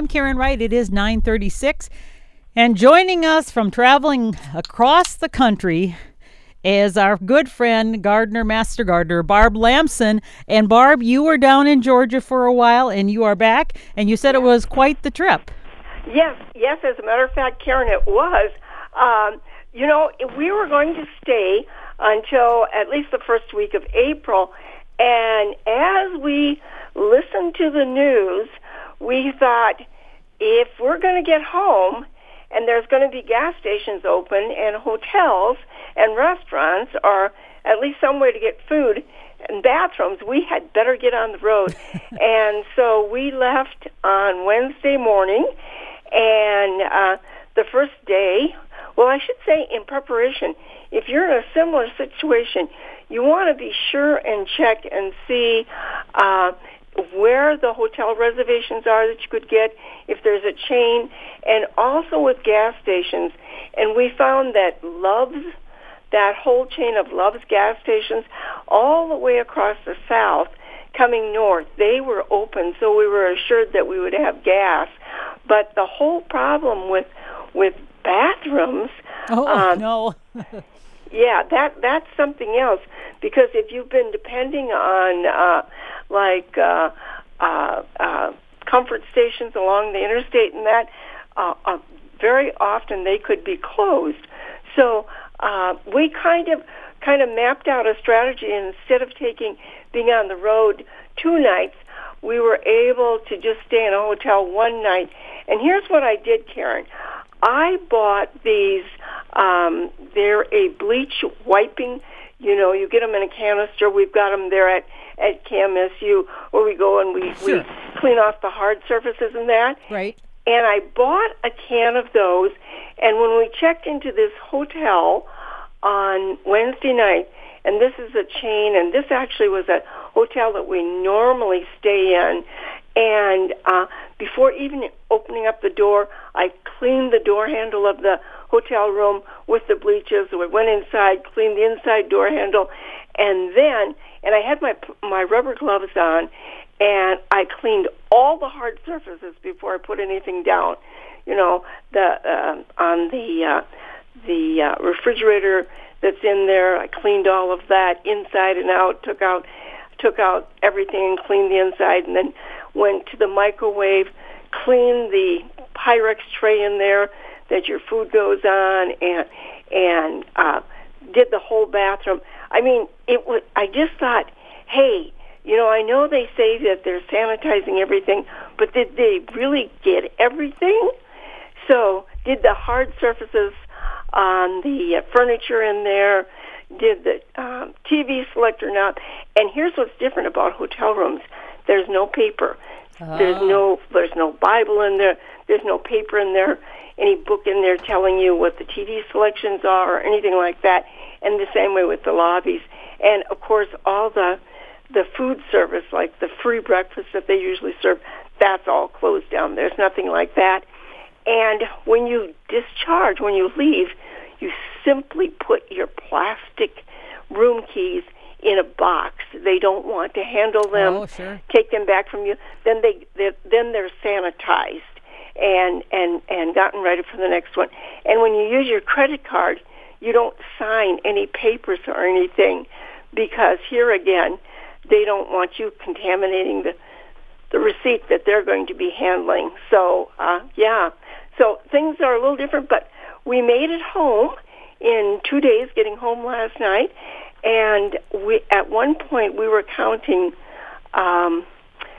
I'm Karen Wright. It is 936. And joining us from traveling across the country is our good friend, gardener, master gardener, Barb Lamson. And Barb, you were down in Georgia for a while and you are back, and you said it was quite the trip. Yes, yes, as a matter of fact, Karen, it was. Um, you know, we were going to stay until at least the first week of April. And as we listened to the news, we thought if we're going to get home and there's going to be gas stations open and hotels and restaurants or at least somewhere to get food and bathrooms, we had better get on the road. and so we left on Wednesday morning and uh, the first day, well, I should say in preparation, if you're in a similar situation, you want to be sure and check and see uh, where the hotel reservations are that you could get, if there's a chain, and also with gas stations. And we found that Love's, that whole chain of Love's gas stations, all the way across the south, coming north, they were open, so we were assured that we would have gas. But the whole problem with with bathrooms, oh um, no. yeah, that that's something else because if you've been depending on uh, like uh, uh, uh, comfort stations along the interstate and that, uh, uh, very often they could be closed. So uh, we kind of kind of mapped out a strategy, and instead of taking being on the road two nights, we were able to just stay in a hotel one night. And here's what I did, Karen. I bought these. Um, they're a bleach wiping. You know, you get them in a canister. We've got them there at at KMSU where we go and we sure. we clean off the hard surfaces and that. Right. And I bought a can of those. And when we checked into this hotel on Wednesday night, and this is a chain, and this actually was a hotel that we normally stay in. And uh, before even opening up the door, I cleaned the door handle of the hotel room with the bleaches. I went inside, cleaned the inside door handle, and then, and I had my my rubber gloves on, and I cleaned all the hard surfaces before I put anything down. You know, the uh, on the uh, the uh, refrigerator that's in there. I cleaned all of that inside and out. Took out took out everything and cleaned the inside, and then went to the microwave, cleaned the Pyrex tray in there that your food goes on, and and uh, did the whole bathroom. I mean, it was. I just thought, hey, you know, I know they say that they're sanitizing everything, but did they really get everything? So, did the hard surfaces on the uh, furniture in there? Did the um, TV selector not? And here's what's different about hotel rooms: there's no paper. Oh. There's ah. no there's no Bible in there. There's no paper in there. Any book in there telling you what the TV selections are or anything like that. And the same way with the lobbies. And of course, all the the food service, like the free breakfast that they usually serve, that's all closed down. There's nothing like that. And when you discharge, when you leave, you simply put your plastic room keys in a box. They don't want to handle them, oh, sure. take them back from you. Then they they're, then they're sanitized and and and gotten ready for the next one. And when you use your credit card, you don't sign any papers or anything because here again, they don't want you contaminating the the receipt that they're going to be handling. So uh, yeah, so things are a little different, but we made it home in two days. Getting home last night, and we at one point we were counting um,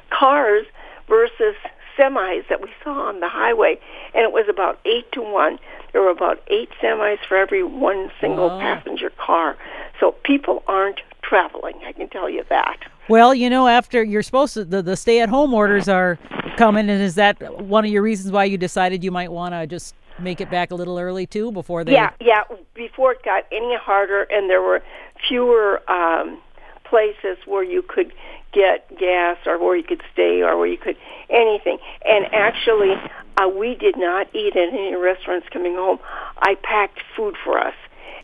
cars versus semis that we saw on the highway, and it was about eight to one. There were about eight semis for every one single Wow. passenger car. So people aren't traveling. I can tell you that. Well, you know, after you're supposed to, the, the stay at home orders are coming, and is that one of your reasons why you decided you might want to just make it back a little early too before they? Yeah, yeah. Before it got any harder, and there were fewer um, places where you could get gas, or where you could stay, or where you could anything. And actually, uh, we did not eat at any restaurants coming home. I packed food for us,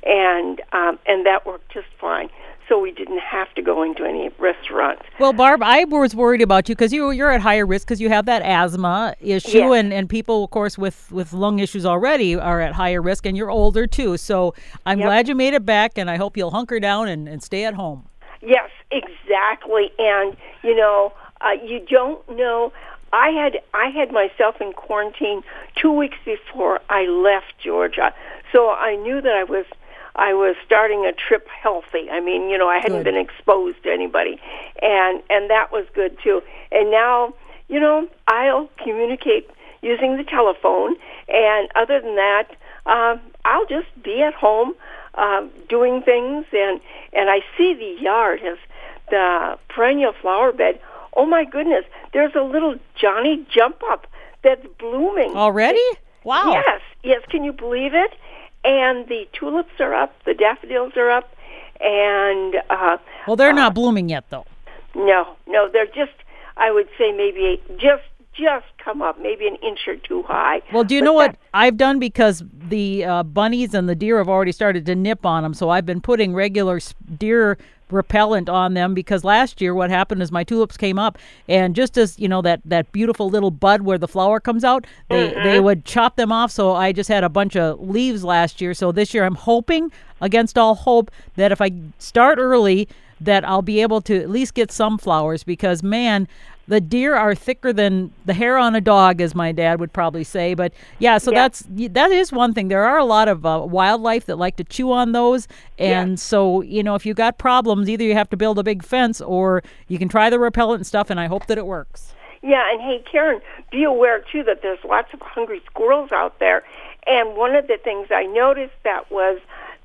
and um, and that worked just fine. So we didn't have to go into any restaurants. Well, Barb, I was worried about you because you you're at higher risk because you have that asthma issue, Yes. and and people, of course, with with lung issues already are at higher risk, and you're older too. So I'm Yep. glad you made it back, and I hope you'll hunker down and, and stay at home. Yes, exactly. And you know, uh, you don't know. I had I had myself in quarantine two weeks before I left Georgia, so I knew that I was I was starting a trip healthy. I mean, you know, I hadn't Good. been exposed to anybody, and and that was good too. And now, you know, I'll communicate using the telephone, and other than that, um, I'll just be at home um, doing things, and and I see the yard has the perennial flower bed. Oh my goodness, there's a little Johnny jump up that's blooming. Already? Wow. Yes, yes. Can you believe it? And the tulips are up, the daffodils are up, and uh, Well, they're not blooming yet, though. no, no, they're just. I would say maybe just just come up, maybe an inch or two high. Well, do you But know what I've done because the uh, bunnies and the deer have already started to nip on them. So I've been putting regular deer repellent on them because last year what happened is my tulips came up and just as you know that that beautiful little bud where the flower comes out they Mm-hmm. they would chop them off so i just had a bunch of leaves last year so this year i'm hoping against all hope that if i start early that i'll be able to at least get some flowers because man the deer are thicker than the hair on a dog, as my dad would probably say. But yeah, so Yeah. that's that is one thing. There are a lot of uh, wildlife that like to chew on those, and so you know if you got problems, either you have to build a big fence or you can try the repellent and stuff. And I hope that it works. Yeah, and hey, Karen, be aware too that there's lots of hungry squirrels out there. And one of the things I noticed that was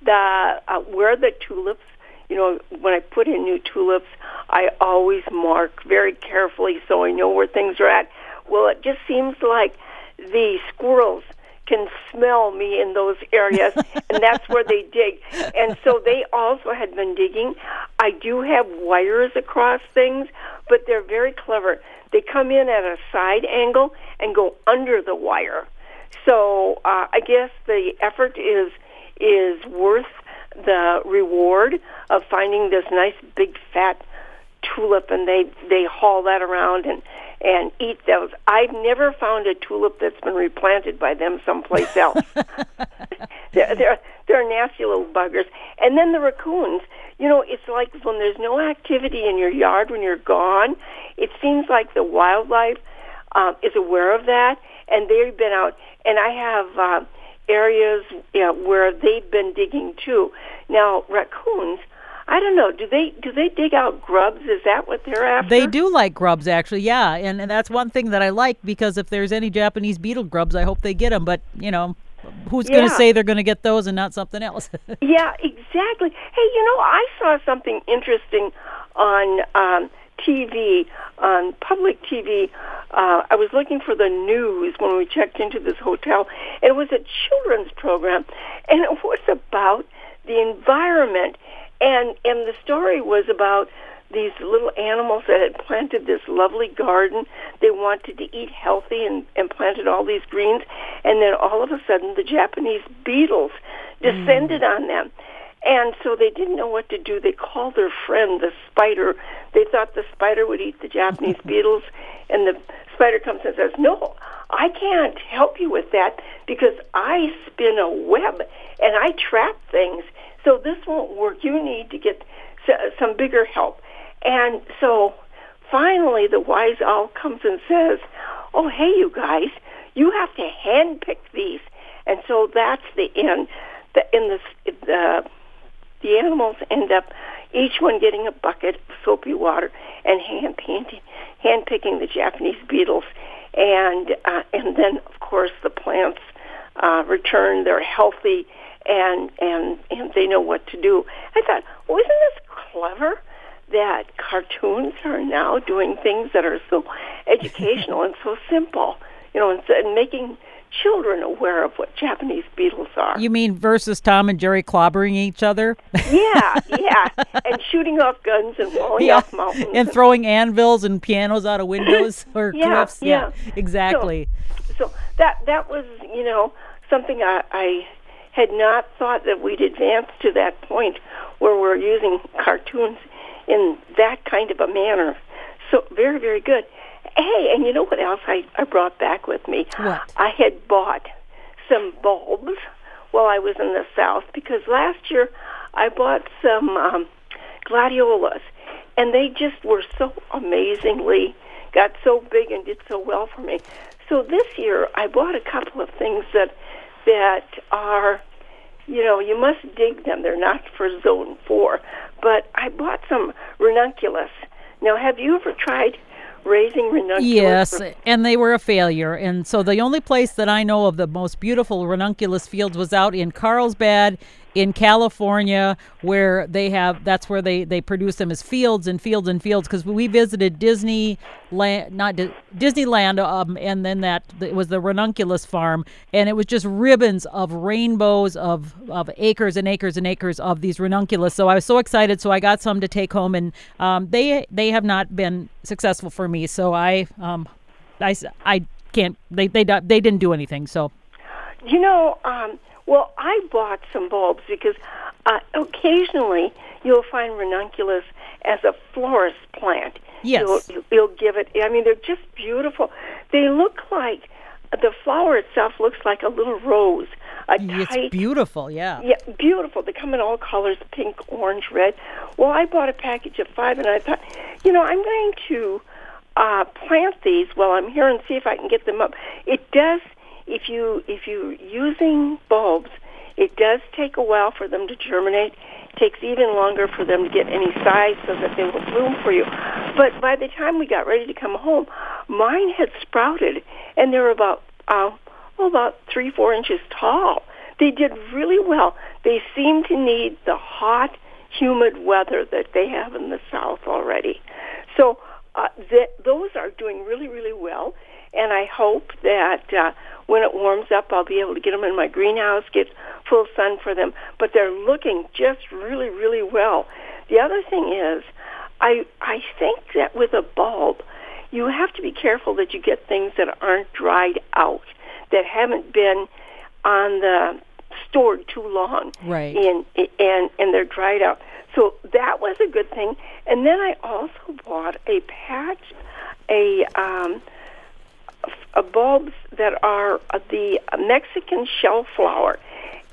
the uh, where the tulips. You know, when I put in new tulips, I always mark very carefully so I know where things are at. Well, it just seems like the squirrels can smell me in those areas, and that's where they dig. And so they also had been digging. I do have wires across things, but they're very clever. They come in at a side angle and go under the wire. So uh, I guess the effort is is worth the reward of finding this nice big fat tulip and they they haul that around and and eat those. I've never found a tulip that's been replanted by them someplace else. they're, they're they're nasty little buggers. And then the raccoons. You know, it's like when there's no activity in your yard when you're gone. It seems like the wildlife um, is aware of that, and they've been out. And I have uh, areas yeah, where they've been digging too. Now raccoons. I don't know. Do they do they dig out grubs? Is that what they're after? They do like grubs, actually, yeah, and, and that's one thing that I like because if there's any Japanese beetle grubs, I hope they get them. But you know, who's going to say they're going to get those and not something else? Yeah, exactly. Hey, you know, I saw something interesting on um, TV, on public TV. Uh, I was looking for the news when we checked into this hotel. and It was a children's program, and it was about the environment. And and the story was about these little animals that had planted this lovely garden. They wanted to eat healthy and, and planted all these greens. And then all of a sudden, the Japanese beetles descended on them. And so they didn't know what to do. They called their friend, the spider. They thought the spider would eat the Japanese beetles. And the spider comes and says, No, I can't help you with that because I spin a web and I trap things. So this won't work. You need to get some bigger help. And so finally the wise owl comes and says, Oh, hey, you guys, you have to handpick these. And so that's the end. The, in the, the, the animals end up each one getting a bucket of soapy water and hand painting, hand picking the Japanese beetles, and uh, and then of course the plants uh, return. They're healthy and and and they know what to do. I thought, well, isn't this clever? That cartoons are now doing things that are so educational and so simple, you know, and, so- and making children aware of what Japanese beetles are. you mean versus Tom and Jerry clobbering each other? Yeah, yeah, and shooting off guns and falling Yeah, off mountains. and throwing anvils and pianos out of windows or Yeah, cliffs. yeah. exactly. so that that was you know something I, I had not thought that we'd advance to that point where we're using cartoons in that kind of a manner. So very, very good. Hey, and you know what else I, I brought back with me? What? I had bought some bulbs while I was in the South because last year I bought some um, gladiolas, and they just were so amazingly got so big and did so well for me. So this year I bought a couple of things that that are you know, you must dig them. They're not for zone four. But I bought some ranunculus. Now, have you ever tried raising ranunculus? Yes, and they were a failure. And so the only place that I know of the most beautiful ranunculus fields was out in Carlsbad in California where they have that's where they they produce them as fields and fields and fields. Because we visited Disney land not Di- Disneyland um, and then that it was the ranunculus farm. And it was just ribbons of rainbows of of acres and acres and acres of these ranunculus. So I was so excited. So I got some to take home and um, they they have not been successful for me. So I um I I can't they they they didn't do anything. So you know um well, I bought some bulbs because uh, occasionally you'll find ranunculus as a florist plant. Yes. You'll, you'll give it, I mean, they're just beautiful. They look like, the flower itself looks like a little rose. A it's tight, beautiful, yeah. Yeah, beautiful. They come in all colors pink, orange, red. Well, I bought a package of five, and I thought, you know, I'm going to uh, plant these while I'm here and see if I can get them up. It does if you if you're using bulbs, it does take a while for them to germinate. It takes even longer for them to get any size so that they will bloom for you. But by the time we got ready to come home, mine had sprouted, and they were about uh, oh, about three four inches tall. They did really well. They seem to need the hot, humid weather that they have in the south already. So uh, th- those are doing really, really well. And I hope that uh, when it warms up, I'll be able to get them in my greenhouse, get full sun for them. But they're looking just really, really well. The other thing is, I I think that with a bulb, you have to be careful that you get things that aren't dried out, that haven't been on the stored too long, right? And and and they're dried out. So that was a good thing. And then I also bought a patch, a um, uh, bulbs that are uh, the Mexican shellflower.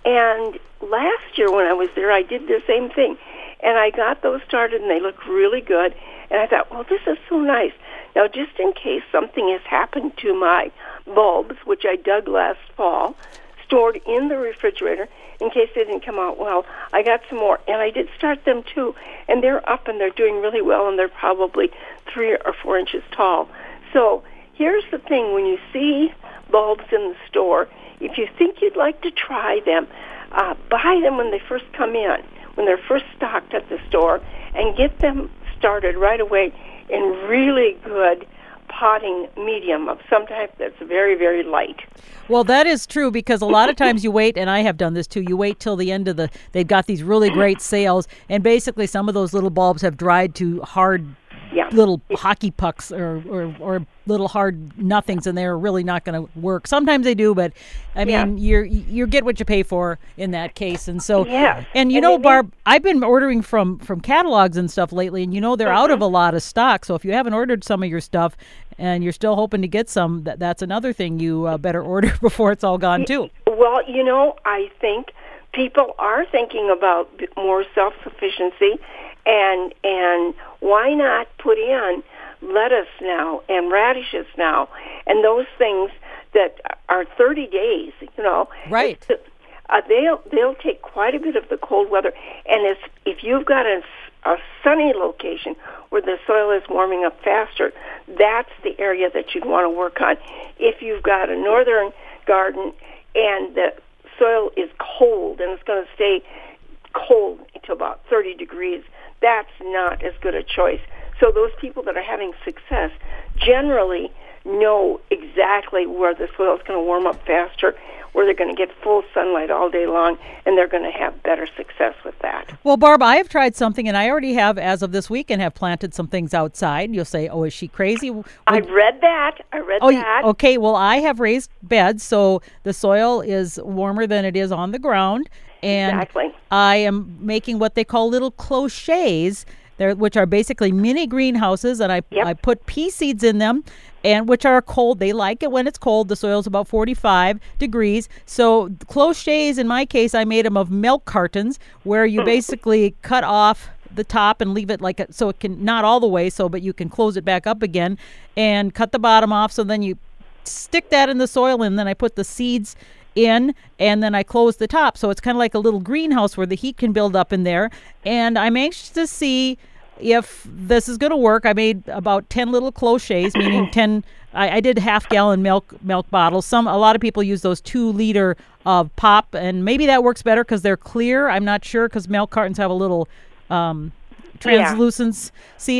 And last year when I was there, I did the same thing. And I got those started and they look really good. And I thought, well, this is so nice. Now, just in case something has happened to my bulbs, which I dug last fall, stored in the refrigerator, in case they didn't come out well, I got some more. And I did start them too. And they're up and they're doing really well and they're probably three or four inches tall. So here's the thing when you see bulbs in the store, if you think you'd like to try them, uh, buy them when they first come in, when they're first stocked at the store, and get them started right away in really good potting medium of some type that's very, very light. Well, that is true because a lot of times you wait, and I have done this too. You wait till the end of the. They've got these really great sales, and basically some of those little bulbs have dried to hard yeah. little hockey pucks or, or, or little hard nothings and they're really not going to work. Sometimes they do, but I mean, yeah. you're you get what you pay for in that case. And so, yeah. And you and know, Barb, I've been ordering from from catalogs and stuff lately, and you know they're uh-huh. out of a lot of stock. So if you haven't ordered some of your stuff and you're still hoping to get some, that that's another thing you uh, better order before it's all gone too. Well, you know, I think people are thinking about more self sufficiency and and why not put in lettuce now and radishes now and those things that are 30 days you know? Right. Uh, they'll they'll take quite a bit of the cold weather. And if if you've got a, a sunny location where the soil is warming up faster that's the area that you'd want to work on. If you've got a northern garden and the soil is cold and it's going to stay cold to about 30 degrees that's not as good a choice. So those people that are having success generally know exactly where the soil is going to warm up faster, where they're going to get full sunlight all day long, and they're going to have better success with that. Well, Barb, I have tried something, and I already have, as of this week, and have planted some things outside. You'll say, "Oh, is she crazy?" Would, I read that. I read oh, that. Okay. Well, I have raised beds, so the soil is warmer than it is on the ground, and exactly. I am making what they call little clochets. There, which are basically mini greenhouses, and I Yep. I put pea seeds in them, and which are cold. They like it when it's cold. The soil's about 45 degrees. So clochets, in my case, I made them of milk cartons, where you hmm. basically cut off the top and leave it like a, so it can not all the way so but you can close it back up again and cut the bottom off so then you stick that in the soil and then I put the seeds in and then I close the top so it's kind of like a little greenhouse where the heat can build up in there and I'm anxious to see if this is going to work I made about 10 little clochets meaning 10 I, I did half gallon milk milk bottles some a lot of people use those two liter of pop and maybe that works better because they're clear I'm not sure because milk cartons have a little um, translucency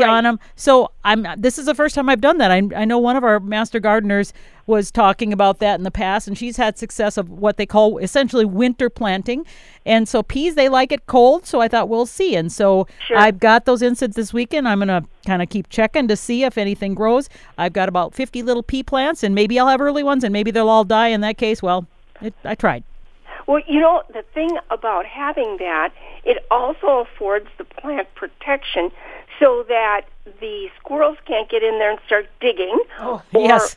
Right. on them. So I'm. This is the first time I've done that. I, I know one of our master gardeners was talking about that in the past, and she's had success of what they call essentially winter planting. And so peas, they like it cold. So I thought we'll see. And so Sure. I've got those insets this weekend. I'm gonna kind of keep checking to see if anything grows. I've got about 50 little pea plants, and maybe I'll have early ones, and maybe they'll all die. In that case, well, it, I tried. Well, you know, the thing about having that, it also affords the plant protection so that the squirrels can't get in there and start digging. Oh, or, yes.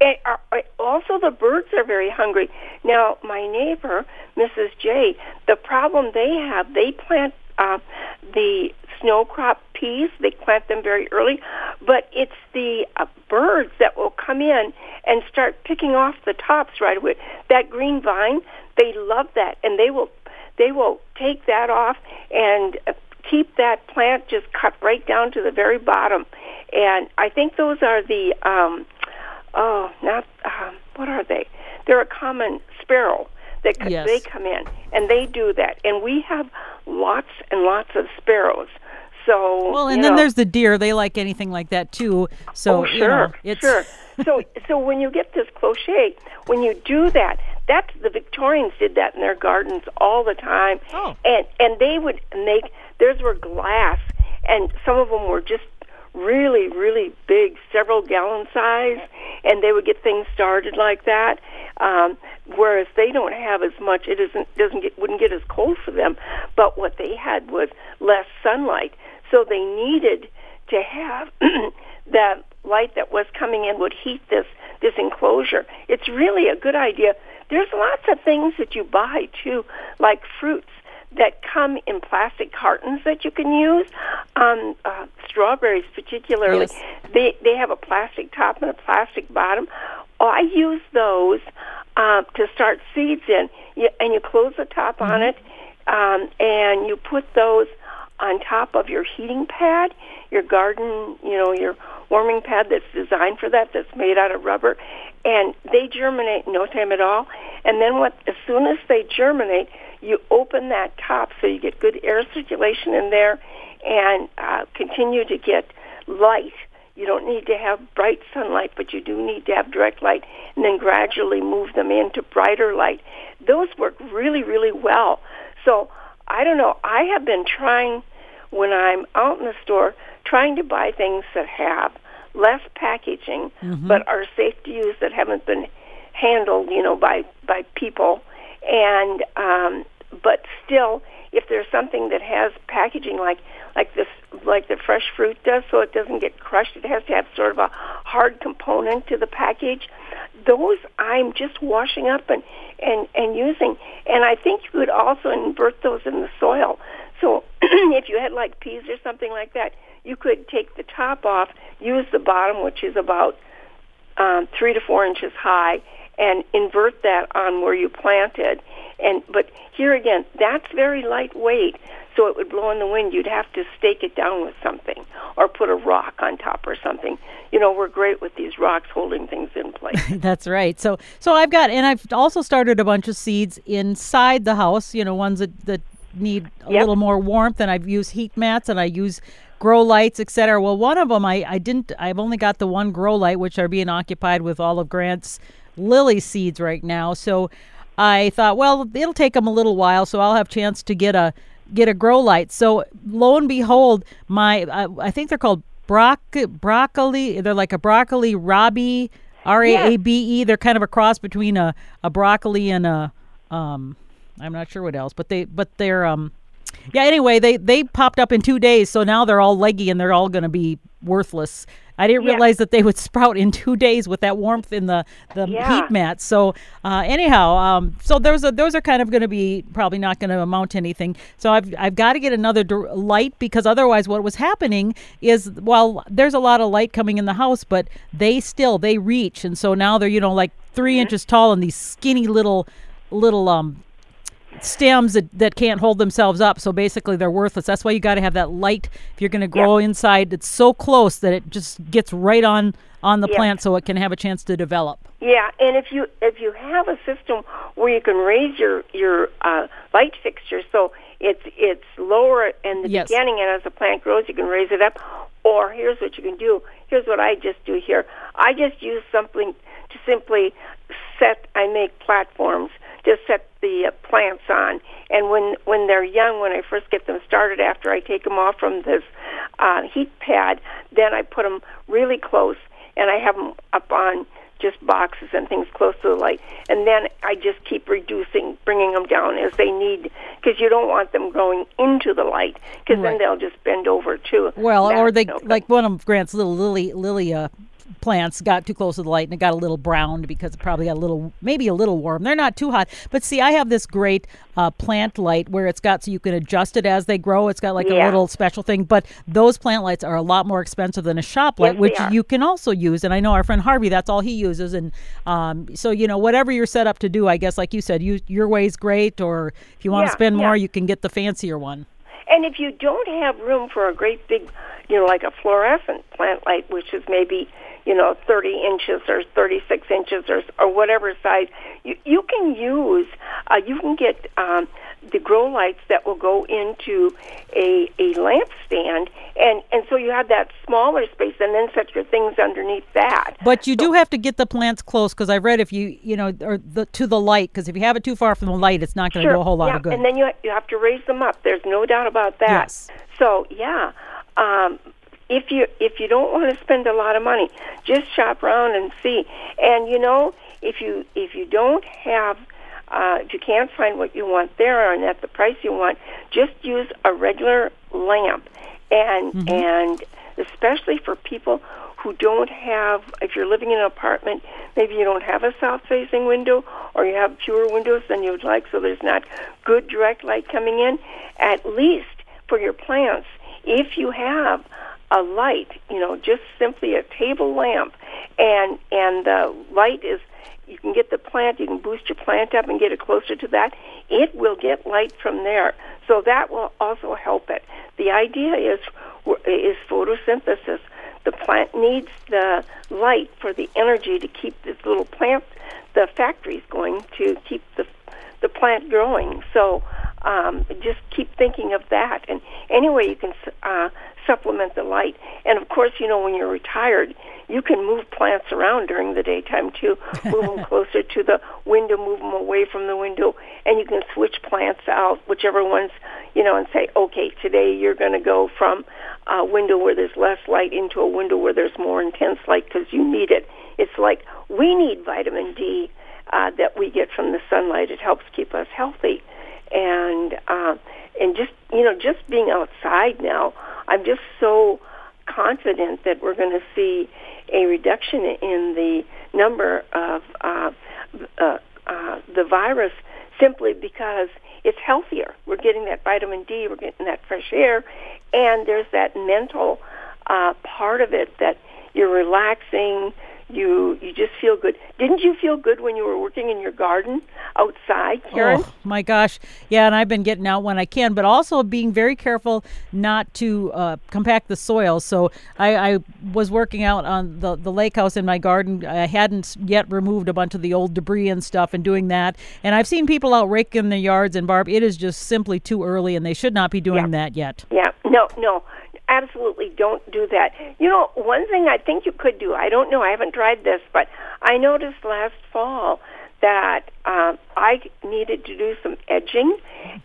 And, uh, uh, also, the birds are very hungry. Now, my neighbor, Mrs. J, the problem they have, they plant uh, the snow crop peas. They plant them very early, but it's the uh, birds that will come in and start picking off the tops right away. That green vine, they love that, and they will they will take that off and uh, keep that plant just cut right down to the very bottom. And I think those are the um, oh, not um, what are they? They're a common sparrow that c- Yes. they come in and they do that. And we have lots and lots of sparrows. So Well, and then know, there's the deer. They like anything like that too. So oh, you sure, know, it's sure. so, so when you get this cloche, when you do that, that's the Victorians did that in their gardens all the time, Oh. and and they would make theirs were glass, and some of them were just really, really big, several gallon size, and they would get things started like that. Um, whereas they don't have as much, it isn't doesn't get wouldn't get as cold for them, but what they had was less sunlight, so they needed to have that light that was coming in would heat this this enclosure. It's really a good idea. There's lots of things that you buy too, like fruits that come in plastic cartons that you can use. Um, uh, strawberries, particularly, Yes. they they have a plastic top and a plastic bottom. Oh, I use those uh, to start seeds in, you, and you close the top on it, um, and you put those on top of your heating pad, your garden, you know, your warming pad that's designed for that, that's made out of rubber, and they germinate in no time at all. And then what? As soon as they germinate, you open that top so you get good air circulation in there, and uh, continue to get light. You don't need to have bright sunlight, but you do need to have direct light, and then gradually move them into brighter light. Those work really, really well. So I don't know. I have been trying when I'm out in the store, trying to buy things that have less packaging, but are safe to use that haven't been handled, you know, by by people, and um, but still, if there's something that has packaging like like this, like the fresh fruit does, so it doesn't get crushed, it has to have sort of a hard component to the package. Those I'm just washing up and and and using, and I think you could also invert those in the soil. So if you had like peas or something like that, you could take the top off, use the bottom, which is about um, three to four inches high, and invert that on where you planted. And but here again, that's very lightweight, so it would blow in the wind. You'd have to stake it down with something, or put a rock on top or something. You know, we're great with these rocks holding things in place. That's right. So so I've got and I've also started a bunch of seeds inside the house, you know, ones that, that need a Yep. little more warmth and I've used heat mats and I use grow lights, etc. Well, one of them I, I didn't. I've only got the one grow light, which are being occupied with all of Grant's lily seeds right now. So I thought, well, it'll take them a little while, so I'll have chance to get a get a grow light. So lo and behold, my I, I think they're called broc broccoli. They're like a broccoli Rabi R A A B E. They're kind of a cross between a a broccoli and a um. I'm not sure what else, but they but they're um. Yeah. Anyway, they they popped up in two days, so now they're all leggy and they're all going to be worthless. I didn't Yeah. realize that they would sprout in two days with that warmth in the the Yeah. heat mat. So uh, anyhow, um, so those are those are kind of going to be probably not going to amount to anything. So I've I've got to get another light because otherwise, what was happening is well, there's a lot of light coming in the house, but they still they reach, and so now they're you know like 3 inches tall and these skinny little little um stems that, that can't hold themselves up. So basically, they're worthless. That's why you got to have that light if you're going to grow inside. It's so close that it just gets right on on the Yeah. plant, so it can have a chance to develop. Yeah, and if you if you have a system where you can raise your your uh, light fixture, so it's it's lower in the Yes. beginning, and as the plant grows, you can raise it up. Or here's what you can do. Here's what I just do here. I just use something to simply set. I make platforms to set the uh, plants on, and when when they're young, when I first get them started, after I take them off from this uh, heat pad, then I put them really close, and I have them up on just boxes and things close to the light. And then I just keep reducing, bringing them down as they need, because you don't want them growing into the light, because Right. then they'll just bend over too. Well, or they no like one of Grant's little lily lily uh, plants got too close to the light and it got a little browned because it probably got a little maybe a little warm. They're not too hot, but see, I have this great uh, plant light where it's got so you can adjust it as they grow. It's got like a little special thing, but those plant lights are a lot more expensive than a shop light, Yes, which you can also use. And I know our friend Harvey, that's all he uses. And um, so you know, whatever you're set up to do, I guess, like you said, you, your way's great. Or if you want to Yeah, spend more, yeah. you can get the fancier one. And if you don't have room for a great big, you know, like a fluorescent plant light, which is maybe, you know, 30 inches or 36 inches or or whatever size, you you can use, uh, you can get um, the grow lights that will go into a a lamp stand, and and so you have that smaller space, and then set your things underneath that. But you do have to get the plants close because I've read if you you know or the to the light because if you have it too far from the light, it's not going to do a whole lot yeah, of good. And then you you have to raise them up. There's no doubt about that. Yes. So yeah, um, if you if you don't want to spend a lot of money, just shop around and see. And you know, if you if you don't have uh, if you can't find what you want there and at the price you want, just use a regular lamp. And Mm-hmm. and especially for people who don't have, if you're living in an apartment, maybe you don't have a south-facing window, or you have fewer windows than you'd like, so there's not good direct light coming in. At least for your plants, if you have a light, you know, just simply a table lamp, and and the light is you can get the plant, you can boost your plant up and get it closer to that. It will get light from there, so that will also help it. The idea is is photosynthesis. The plant needs the light for the energy to keep this little plant, the factories going to keep the the plant growing. So um, just keep thinking of that. And anyway, you can uh, supplement the light. And of course, you know, when you're retired, you can move plants around during the daytime too. Move them closer to the window, move them away from the window, and you can switch plants out, whichever ones, you know, and say, okay, today you're going to go from a window where there's less light into a window where there's more intense light because you need it. It's like we need vitamin D uh, that we get from the sunlight. It helps keep us healthy, and uh, and just you know just being outside now, I'm just so confident that we're going to see a reduction in the number of uh, uh, uh, the virus simply because it's healthier. We're getting that vitamin D, we're getting that fresh air, and there's that mental uh, part of it that you're relaxing. You you just feel good. Didn't you feel good when you were working in your garden outside, Karen? Oh my gosh, yeah, and I've been getting out when I can, but also being very careful not to uh, compact the soil. So I, I was working out on the the lake house in my garden. I hadn't yet removed a bunch of the old debris and stuff, and doing that. And I've seen people out raking their yards. And Barb, it is just simply too early, and they should not be doing Yeah. that yet. Yeah, no, no. Absolutely don't do that. You know, one thing I think you could do, I don't know, I haven't tried this, but I noticed last fall that um, I needed to do some edging,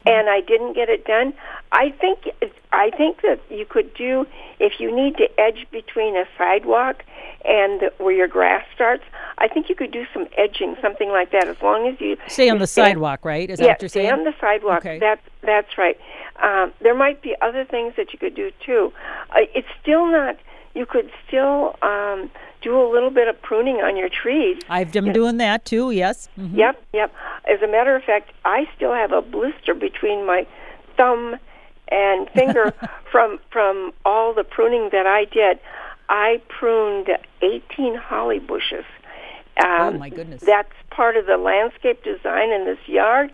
and I didn't get it done. I think I think that you could do if you need to edge between a sidewalk and the, where your grass starts. I think you could do some edging, something like that, as long as you stay on the stand- sidewalk, right? Is that yeah, what you're stay on the sidewalk. Okay. That's that's right. Um, there might be other things that you could do too. Uh, it's still not. You could still um, do a little bit of pruning on your trees. I've been doing that too. Yes. Mhm. Yep, yep. As a matter of fact, I still have a blister between my thumb and finger from from all the pruning that I did. I pruned 18 holly bushes. Um, Oh, my goodness. That's part of the landscape design in this yard,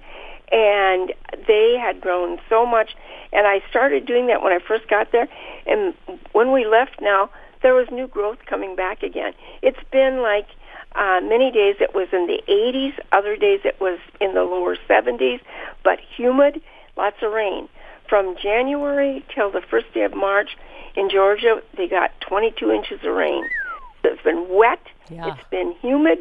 and they had grown so much. And I started doing that when I first got there, and when we left now, there was new growth coming back again. It's been like uh, many days it was in the 80s, other days it was in the lower 70s, but humid, lots of rain. From January till the first day of March in Georgia, they got 22 inches of rain. It's been wet, Yeah. it's been humid,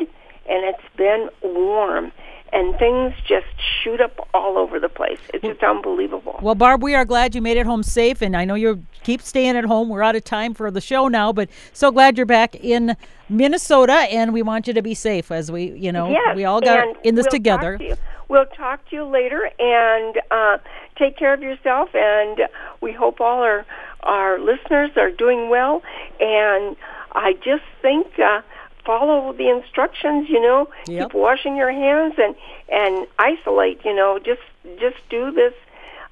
and it's been warm. And things just shoot up all over the place. It's just unbelievable. Well, Barb, we are glad you made it home safe, and I know you keep staying at home. We're out of time for the show now, but so glad you're back in Minnesota, and we want you to be safe as we, you know, Yes, we all got in this we'll together. Talk to you. We'll talk to you later, and uh, take care of yourself. And we hope all our our listeners are doing well. And I just think uh, follow the instructions. You know, Yep. keep washing your hands and and isolate. You know, just just do this.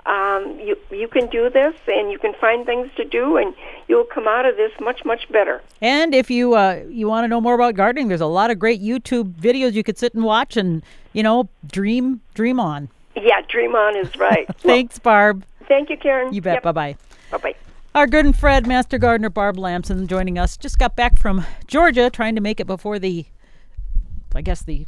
Um, you you can do this, and you can find things to do, and you'll come out of this much much better. And if you uh, you want to know more about gardening, there's a lot of great YouTube videos you could sit and watch, and you know, dream dream on. Yeah, dream on is right. Thanks, Barb. thank you, Karen. You bet. Bye bye. Bye bye. Our good Fred, Master Gardener Barb Lamson, joining us. Just got back from Georgia, trying to make it before the, I guess the